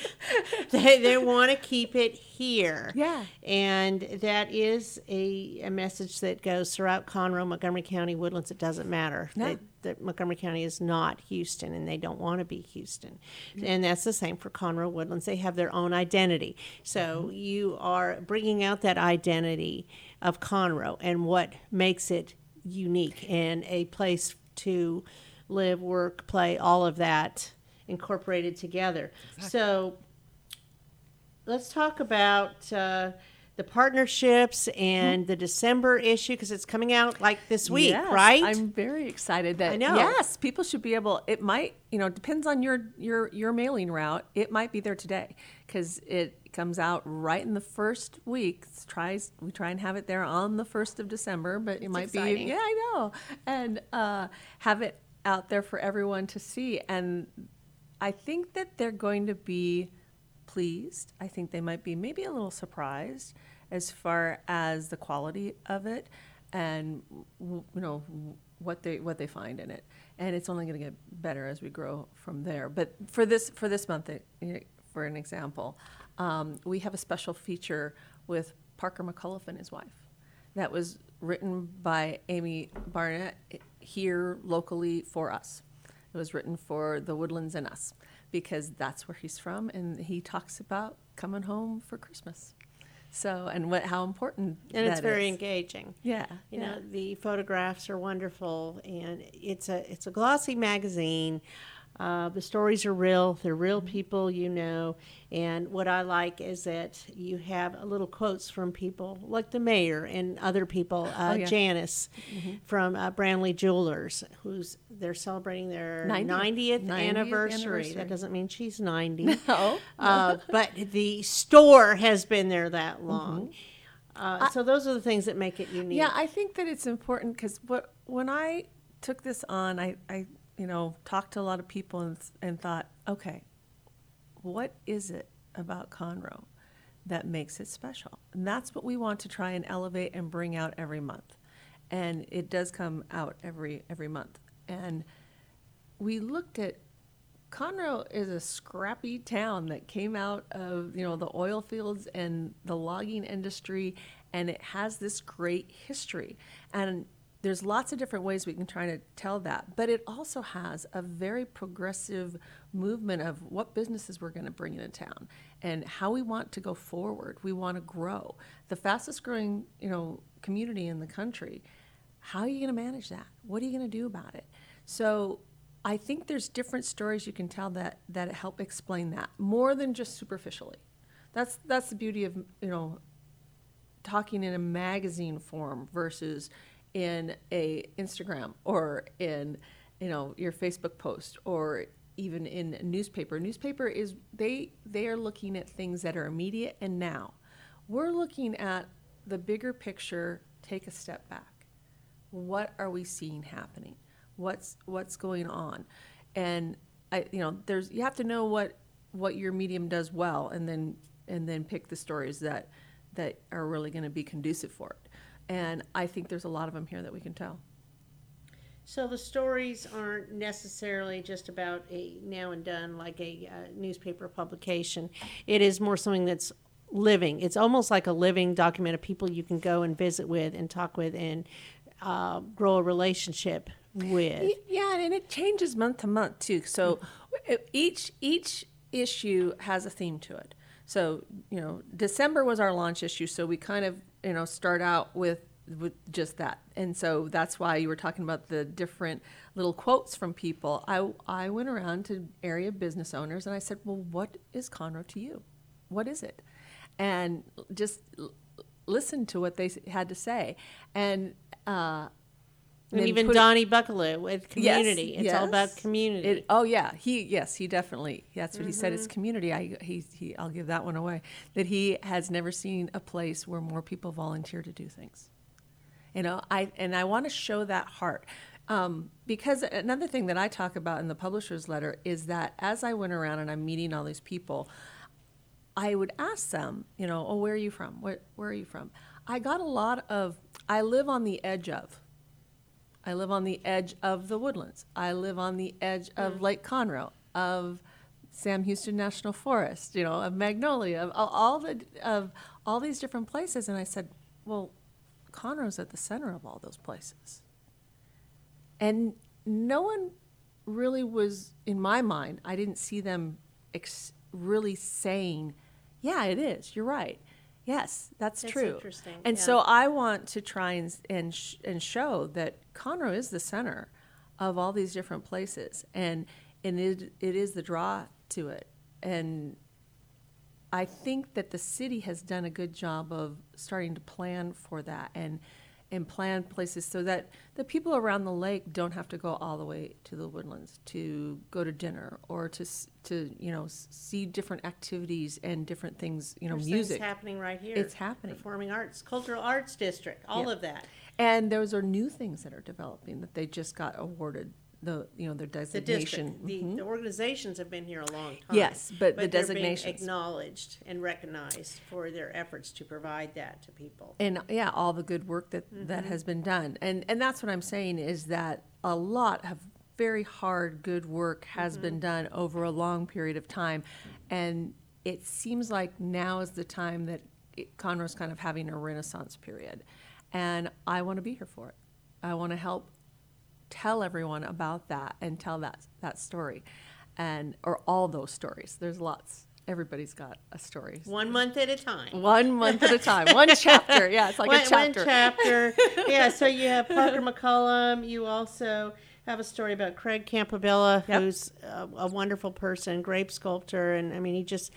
they, they want to keep it here.
Yeah.
And that is a, a message that goes throughout Conroe, Montgomery County, Woodlands. It doesn't matter.
No.
They, that Montgomery County is not Houston and they don't want to be Houston. And that's the same for Conroe Woodlands. They have their own identity. So you are bringing out that identity of Conroe and what makes it unique and a place to live, work, play, all of that incorporated together. So let's talk about uh, the partnerships and the December issue because it's coming out like this week,
Yes,
right?
I'm very excited that
I know.
yes, people should be able. It might, you know, depends on your your your mailing route. It might be there today because it comes out right in the first week. It's tries we try and have it there on the first of December, but it might
exciting.
be yeah, I know, and uh, have it out there for everyone to see. And I think that they're going to be pleased. I think they might be maybe a little surprised as far as the quality of it and you know what they what they find in it. And it's only going to get better as we grow from there. But for this for this month, for an example, um, we have a special feature with Parker McCollum and his wife that was written by Amy Barnett here locally for us. It was written for the Woodlands and us because that's where he's from, and he talks about coming home for Christmas. So, and what how important
and it's very
is.
engaging.
Yeah,
You
yeah.
know, the photographs are wonderful, and it's a it's a glossy magazine. Uh, the stories are real; they're real
Mm-hmm.
people you know. And what I like is that you have a little quotes from people like the mayor and other people. Uh,
Oh, yeah.
Janice from uh, Branley Jewelers, who's they're celebrating their
90th
90th,
90th
anniversary.
anniversary.
That doesn't mean she's ninety.
No.
uh, but the store has been there that long.
Mm-hmm.
Uh, so those are the things that make it unique.
Yeah, I think that it's important because what when I took this on, I, I you know talked to a lot of people and and thought, okay, what is it about Conroe that makes it special? And that's what we want to try and elevate and bring out every month, and it does come out every every month. And we looked at Conroe is a scrappy town that came out of you know the oil fields and the logging industry, and it has this great history. And there's lots of different ways we can try to tell that, but it also has a very progressive movement of what businesses we're going to bring into town and how we want to go forward. We want to grow. The fastest growing you know community in the country. How are you going to manage that? What are you going to do about it? So I think there's different stories you can tell that that help explain that more than just superficially. That's that's the beauty of you know talking in a magazine form versus in a Instagram or in you know your Facebook post or even in a newspaper. Newspaper is they they are looking at things that are immediate and now. We're looking at the bigger picture, take a step back. What are we seeing happening? What's what's going on? And i you know there's you have to know what what your medium does well and then and then pick the stories that that are really going to be conducive for it and i think there's a lot of them here that we can tell
So the stories aren't necessarily just about a now and done like a uh, newspaper publication. It is more something that's living. It's almost like a living document of people you can go and visit with and talk with and uh, grow a relationship with.
Yeah, and it changes month to month too. So each each issue has a theme to it. So you know, December was our launch issue, so we kind of you know start out with with just that, and so that's why you were talking about the different little quotes from people. I I went around to area business owners and I said, well, what is Conroe to you? What is it? And just l- listen to what they had to say, and. Uh,
And
then
even
put it-
Donnie Buckalew with community.
Yes,
it's all about community.
It, oh yeah, he yes, he definitely. That's what he said.
Mm-hmm.
It's community. I he, he I'll give that one away. That he has never seen a place where more people volunteer to do things. You know, I and I want to show that heart. Um, because another thing that I talk about in the publisher's letter is that as I went around and I'm meeting all these people, I would ask them, you know, oh, where are you from? Where, where are you from? I got a lot of, I live on the edge of. I live on the edge of the woodlands. I live on the edge of mm. Lake Conroe, of Sam Houston National Forest, you know, of Magnolia, of all, the of all these different places. And I said, well, Conroe's at the center of all those places. And no one really was in my mind. I didn't see them ex- really saying, "Yeah, it is. You're right. Yes, that's,
That's
true."
interesting,
And
yeah.
so I want to try and and sh- and show that Conroe is the center of all these different places, and and it it is the draw to it, and I think that the city has done a good job of starting to plan for that and and plan places so that the people around the lake don't have to go all the way to the woodlands to go to dinner or to to you know see different activities and different things you know
There's
music
happening right here.
It's happening.
Performing arts, cultural arts district, all
Yeah.
of that.
And those are new things that are developing that they just got awarded the you know their
The
designation
district, the,
Mhm.
the organizations have been here a long time.
Yes, but the
they're being
designations.
acknowledged and recognized for their efforts to provide that to people.
and yeah, all the good work that that
Mm-hmm.
has been done, and and that's what I'm saying is that a lot of very hard good work has
Mm-hmm.
been done over a long period of time, and it seems like now is the time that it, Conroe's kind of having a renaissance period, and I want to be here for it. I want to help tell everyone about that and tell that that story, and or all those stories. There's lots. Everybody's got a story.
One month at a time.
One month at a time. One chapter. Yeah, it's like
one,
a chapter.
One chapter. yeah, so you have Parker McCollum. You also have a story about Craig Campobello,
Yep.
who's a, a wonderful person, grape sculptor. And I mean, he just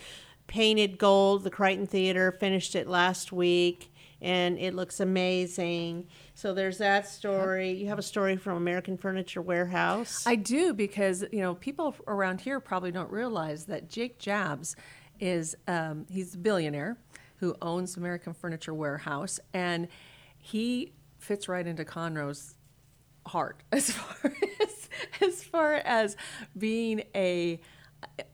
painted gold. The Crighton Theater finished it last week, and it looks amazing. So there's that story. You have a story from American Furniture Warehouse.
I do because you know people around here probably don't realize that Jake Jabs is um, he's a billionaire who owns American Furniture Warehouse, and he fits right into Conroe's heart as far as as far as being a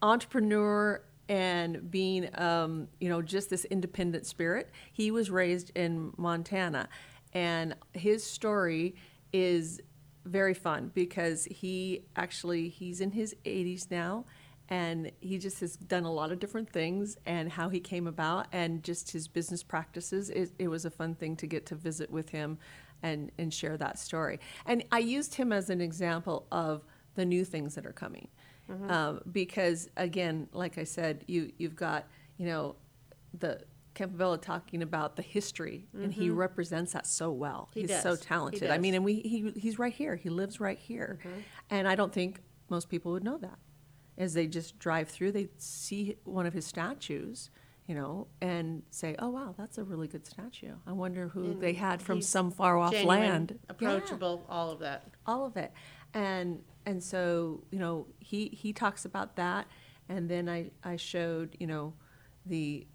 entrepreneur and being um, you know just this independent spirit he was raised in montana. And his story is very fun because he actually he's in his 80s now and he just has done a lot of different things and how he came about and just his business practices. It, it was a fun thing to get to visit with him and and share that story. And i used him as an example of the new things that are coming Mm-hmm. um, because again like i said you you've got you know the Campobello talking about the history, and he mm-hmm. represents that so well.
He
he's
does.
so talented. I mean, and we he, he's right here. He lives right here, mm-hmm. and I don't think most people would know that. As they just drive through, they see one of his statues, you know, and say, "Oh wow, that's a really good statue. I wonder who they had from some far off land." Yeah
approachable, all of that.
all of it and and so you know he he talks about that. And then i i showed you know the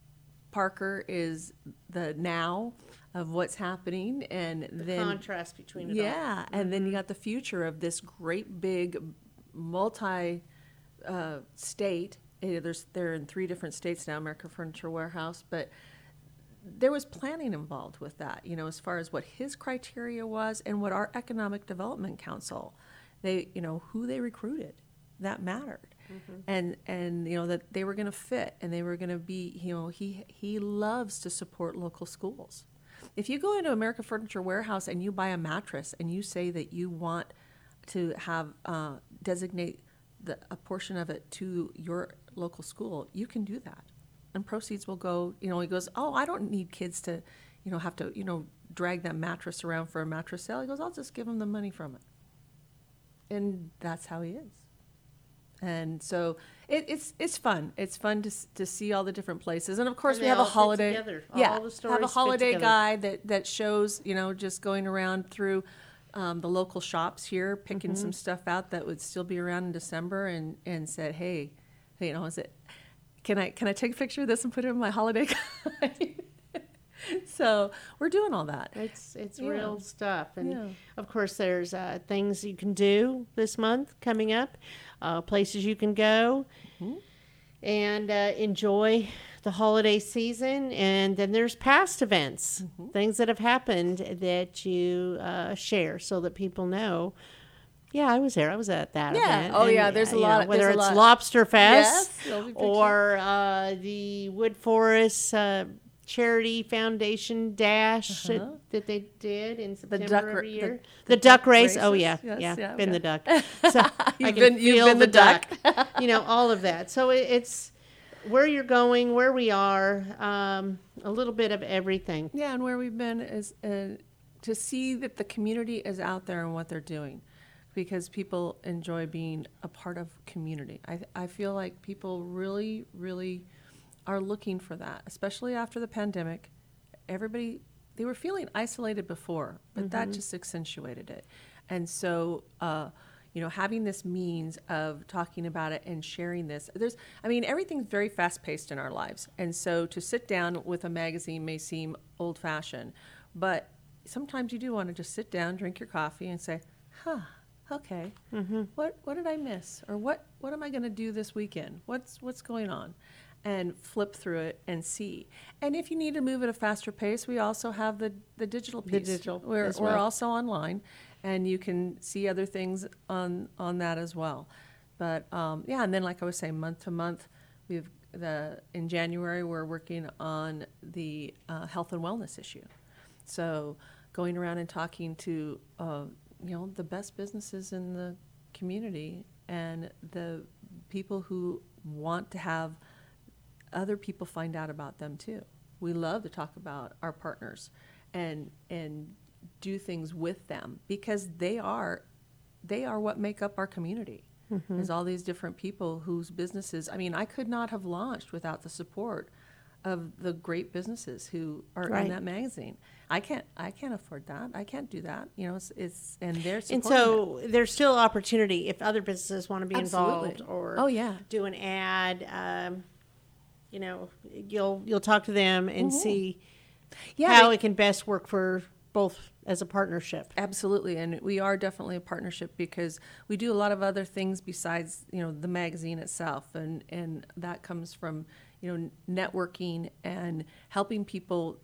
parker is the now of what's happening. And
The
then
contrast between it all.
yeah. And then you got the future of this great big multi uh, state. Eh, there's they're in three different states now american furniture warehouse. But there was planning involved with that, you know, as far as what his criteria was and what our economic development council, they, you know, who they recruited, that mattered, and and you know that they were going to fit and they were going to be, you know, he he loves to support local schools. If you go into American Furniture Warehouse and you buy a mattress and you say that you want to have uh, designate the, a portion of it to your local school, you can do that. And proceeds will go you know he goes oh i don't need kids to you know have to you know drag that mattress around for a mattress sale. He goes i'll just give them the money from it and that's how he is and so it, it's it's fun it's fun to, to see all the different places and of course
And
we have a holiday
together.
yeah have a holiday guide that that shows you know just going around through um, the local shops here picking
Mm-hmm.
some stuff out that would still be around in december and and said hey you know is it can I can I take a picture of this and put it in my holiday guide? so we're doing all that.
It's it's
Yeah.
real stuff, and
Yeah.
of course, there's uh, things you can do this month coming up, uh, places you can go,
Mm-hmm.
and uh, enjoy the holiday season. And then there's past events,
Mm-hmm.
things that have happened that you uh, share, so that people know. Yeah, I was there. I was at that
Yeah.
event.
Oh,
And,
yeah, there's a lot
know,
of-
whether it's
lot.
Lobster Fest
Yes, there'll be pictures.
or uh, the Woodforest uh, charity foundation dash that, that they did in September
Uh-huh. duck
every
the-
year.
the
The, duck
duck
race. Oh yeah,
Yes,
yeah,
yeah,
been
okay.
the duck. So
You've been- you've been
the,
the
duck.
duck.
you know all of that. So it, it's where you're going, where we are, um, a little bit of everything.
Yeah, and where we've been is uh, to see that the community is out there and what they're doing, because people enjoy being a part of community. I I feel like people really really are looking for that, especially after the pandemic. Everybody they were feeling isolated before, but that just accentuated it, and so. Uh, you know, having this means of talking about it and sharing this. There's, I mean, everything's very fast paced in our lives. And so to sit down with a magazine may seem old fashioned, but sometimes you do want to just sit down, drink your coffee, and say, huh, okay, what, what did I miss? Or what, what am I going to do this weekend? What's, what's going on? And flip through it and see. And if you need to move at a faster pace, we also have the, the digital piece.
The digital
We're,
as
we're also online, and you can see other things on on that as well. But um, yeah, and then like I was saying, month to month, we've the in January we're working on the uh, health and wellness issue. So going around and talking to uh, you know the best businesses in the community and the people who want to have other people find out about them too. We love to talk about our partners and and do things with them because they are they are what make up our community. There's all these different people whose businesses. I mean, I could not have launched without the support of the great businesses who are
Right.
in that magazine. I can't I can't afford that. I can't do that. You know, it's, it's and they're
And
supporting it.
so there's still opportunity if other businesses want to be
Absolutely.
involved or
Oh, yeah.
do an ad. Um, you know, you'll you'll talk to them and see
Mm-hmm. Yeah,
how
they-
it can best work for both as a partnership.
Absolutely, and we are definitely a partnership because we do a lot of other things besides you know the magazine itself, and and that comes from you know networking and helping people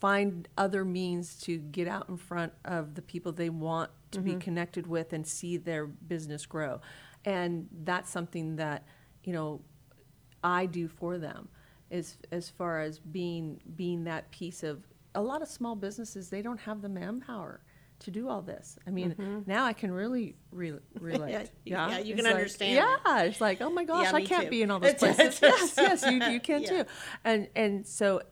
find other means to get out in front of the people they want to be connected with and see their business grow, and that's something that you know I do for them as as far as being being that piece of a lot of small businesses they don't have the manpower to do all this. I mean, mm-hmm. now I can really re- relate.
Yeah, yeah, you
It's
can
like-
understand.
Yeah, it's like, oh my gosh,
Yeah,
I can't
too.
be in all those places. yes, yes, you you can too. And and so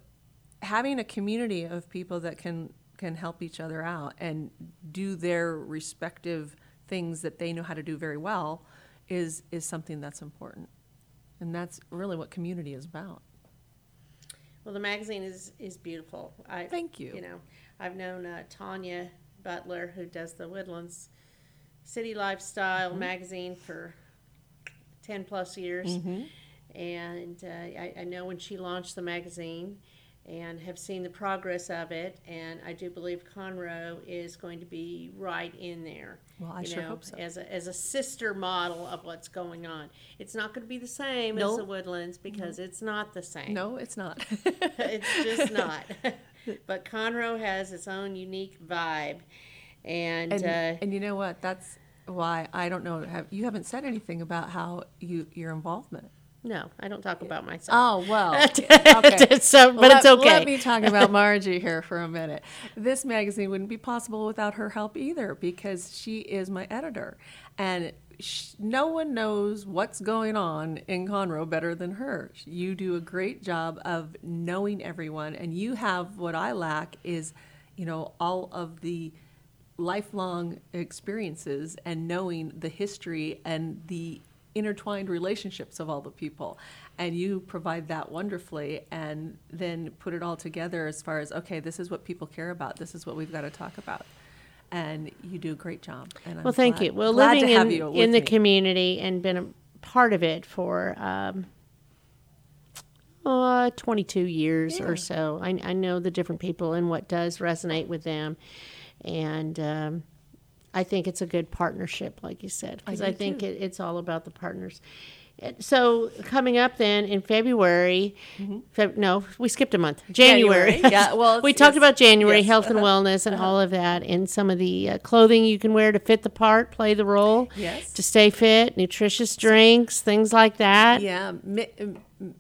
having a community of people that can can help each other out and do their respective things that they know how to do very well is is something that's important. And that's really what community is about.
Well, the magazine is is beautiful. I
Thank you.
You know, I've known uh, Tanya Butler who does the Woodlands City Lifestyle
Mm-hmm.
magazine for ten plus years, and uh, I, I know when she launched the magazine. And have seen the progress of it, and I do believe Conroe is going to be right in there.
Well, I
you
sure
know,
hope so.
As a, as a sister model of what's going on, it's not going to be the same as the Woodlands because it's not the same
No, it's not.
it's just not. but Conroe has its own unique vibe, and,
and,
uh,
and you know what? That's why I don't know. Have, you haven't said anything about how you your involvement.
No, I don't talk about myself.
Oh well, okay.
so, uh, but it's okay.
Let me talk about Margie here for a minute. This magazine wouldn't be possible without her help either, because she is my editor, and sh- no one knows what's going on in Conroe better than her. You do a great job of knowing everyone, and you have what I lack is, you know, all of the lifelong experiences and knowing the history and the intertwined relationships of all the people and you provide that wonderfully and then put it all together as far as okay this is what people care about this is what we've got to talk about and you do a great job and I'm
well, thank
glad-
you. Well, living in in the
me.
community and been a part of it for um, uh, 22 years
Yeah.
or so. I, I know the different people and what does resonate with them, and um, I think it's a good partnership, like you said, because
I
I, think it, it's all about the partners. So coming up then in February, Feb- no, we skipped a month. January.
Mm-hmm. January, yeah, well,
we talked about January
yes,
health and
uh-huh,
wellness and all of that, and some of the uh, clothing you can wear to fit the part, play the role,
Yes.
to stay fit, nutritious drinks, things like that.
Yeah, M-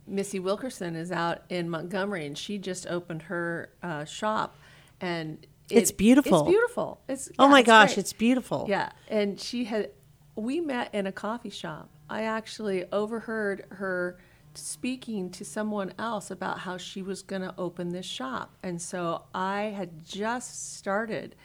Missy Wilkerson is out in Montgomery, and she just opened her uh, shop, and
It's beautiful.
It's beautiful. It's
Oh
yeah,
my gosh,
great.
it's beautiful.
Yeah, and she had. We met in a coffee shop. I actually overheard her speaking to someone else about how she was going to open this shop, and so I had just started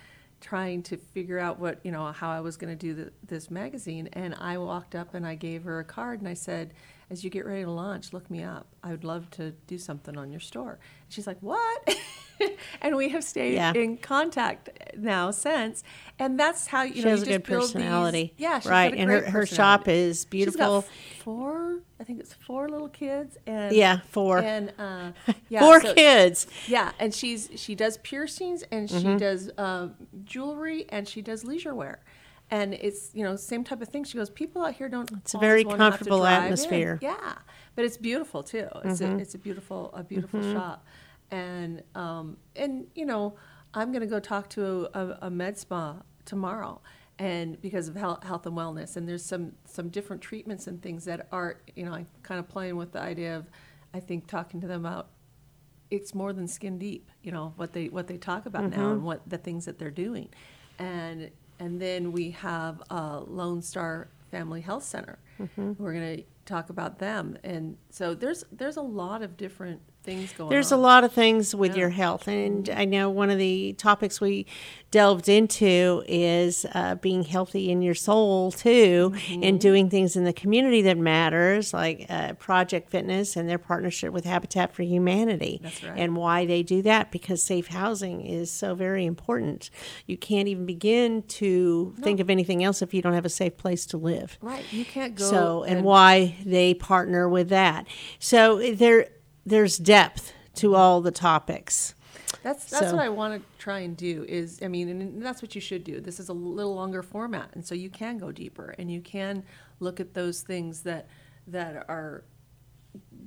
trying to figure out what you know how I was going to do the, this magazine, and I walked up and I gave her a card and I said, "As you get ready to launch, look me up. I would love to do something on your store." She's like, "What?" and we have stayed
Yeah.
in contact now since, and that's how you
She
know
has
you
a
just
good
build these-
personality.
yeah,
right. and her, her shop
personality.
is beautiful.
four, I think it's four little kids, and
Yeah, four.
and uh, yeah,
Four
so-
kids.
Yeah, and she's she does piercings and she
Mm-hmm.
does um, jewelry and she does leisure wear. And it's you know same type of thing. She goes, people out here don't.
It's a very
wanna have to
comfortable
drive in."
atmosphere.
Yeah, but it's beautiful too. It's
Mm-hmm.
a it's a beautiful a beautiful shop, and um and you know I'm gonna go talk to a, a med spa tomorrow, and because of health, health and wellness, and there's some some different treatments and things that are you know I'm kind of playing with the idea of I think talking to them about it's more than skin deep you know what they what they talk about now and what the things that they're doing. And and then we have uh, lone star family health center. We're going to talk about them. And so there's there's a lot of different things going on.
There's
on
a lot of things with your health, and I know one of the topics we delved into is uh, being healthy in your soul too,
Mm-hmm.
and doing things in the community that matters, like uh, Project Fitness and their partnership with Habitat for Humanity,
That's right.
and why they do that because safe housing is so very important. You can't even begin to think of anything else if you don't have a safe place to live.
right you can't go
So, and why they partner with that. So there, there's depth to all the topics.
That's that's
So-
what I want to try and do. Is I mean, and that's what you should do. This is a little longer format, and so you can go deeper, and you can look at those things that that are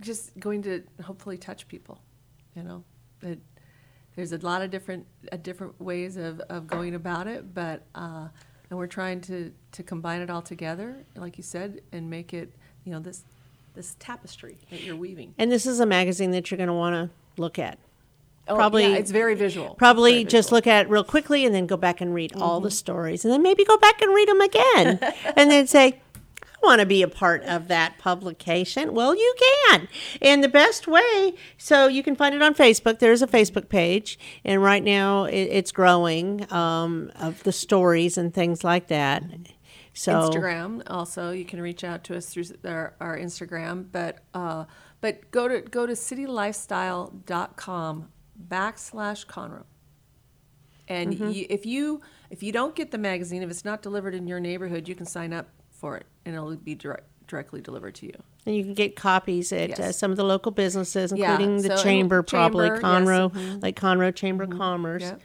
just going to hopefully touch people. You know, it, there's a lot of different uh, different ways of, of going about it, but uh, and we're trying to to combine it all together, like you said, and make it you know this this tapestry that you're weaving.
And this is a magazine that you're going to want to look at.
Oh,
Probably-
yeah, it's very visual.
Probably
very
just look at it real quickly and then go back and read all
Mm-hmm.
the stories, and then maybe go back and read them again, and then say. I want to be a part of that publication. Well, you can. And the best way, so you can find it on Facebook. There's a Facebook page, and right now it, it's growing um, of the stories and things like that. So
Instagram also you can reach out to us through our, our Instagram but uh, but go to go to citylifestyle.com backslash Conroe and
Mm-hmm.
you, if you if you don't get the magazine if it's not delivered in your neighborhood you can sign up for it and it'll be direct, directly delivered to you
And you can get copies at uh, some of the local businesses, including the
so- and
chamber, probably
chamber, yes,
Conroe,
mhm.
like Conroe Chamber of Commerce.
Yep.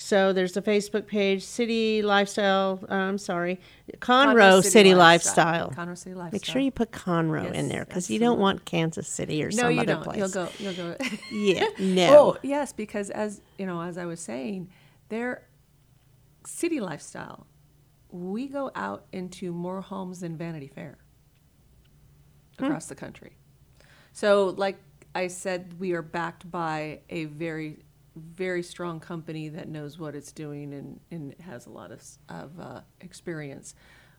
So there's a Facebook page, City Lifestyle. Uh, I'm sorry, Conroe, City, Lifestyle.
Conroe City Lifestyle
Make sure you put Conroe in there because you don't want Kansas City or
no
some
you
other
don't
place.
you'll go you'll go
Yeah, no.
Oh, yes, because as you know, as I was saying, their city lifestyle, we go out into more homes than Vanity Fair across the country. So, like I said, we are backed by a very, very strong company that knows what it's doing and, and has a lot of, of uh, experience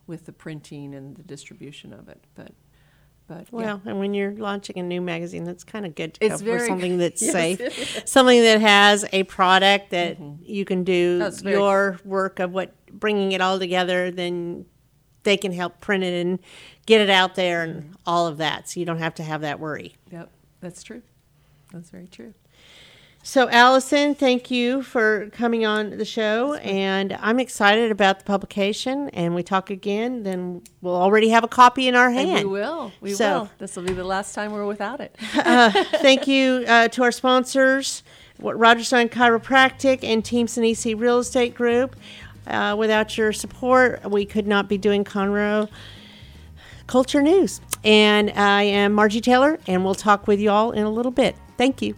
with the printing and the distribution of it. But, but yeah.
Well, and when you're launching a new magazine, that's kind of good to
It's
go
very
for something that's
Yes,
safe, something that has a product that you can do
That's very-
your work of what bringing it all together. Then they can help print it and get it out there and all of that, so you don't have to have that worry.
Yep, that's true. That's very true.
So, Allison, thank you for coming on the show, and I'm excited about the publication. And we talk again, then we'll already have a copy in our
And
hand.
we will. We
So-
will. This will be the last time we're without it.
Thank you uh, to our sponsors, what- Rodgers Stein Chiropractic and Team Sinisi Real Estate Group. Uh, without your support, we could not be doing Conroe Culture News. And I am Margie Taylor, and we'll talk with you all in a little bit. Thank you.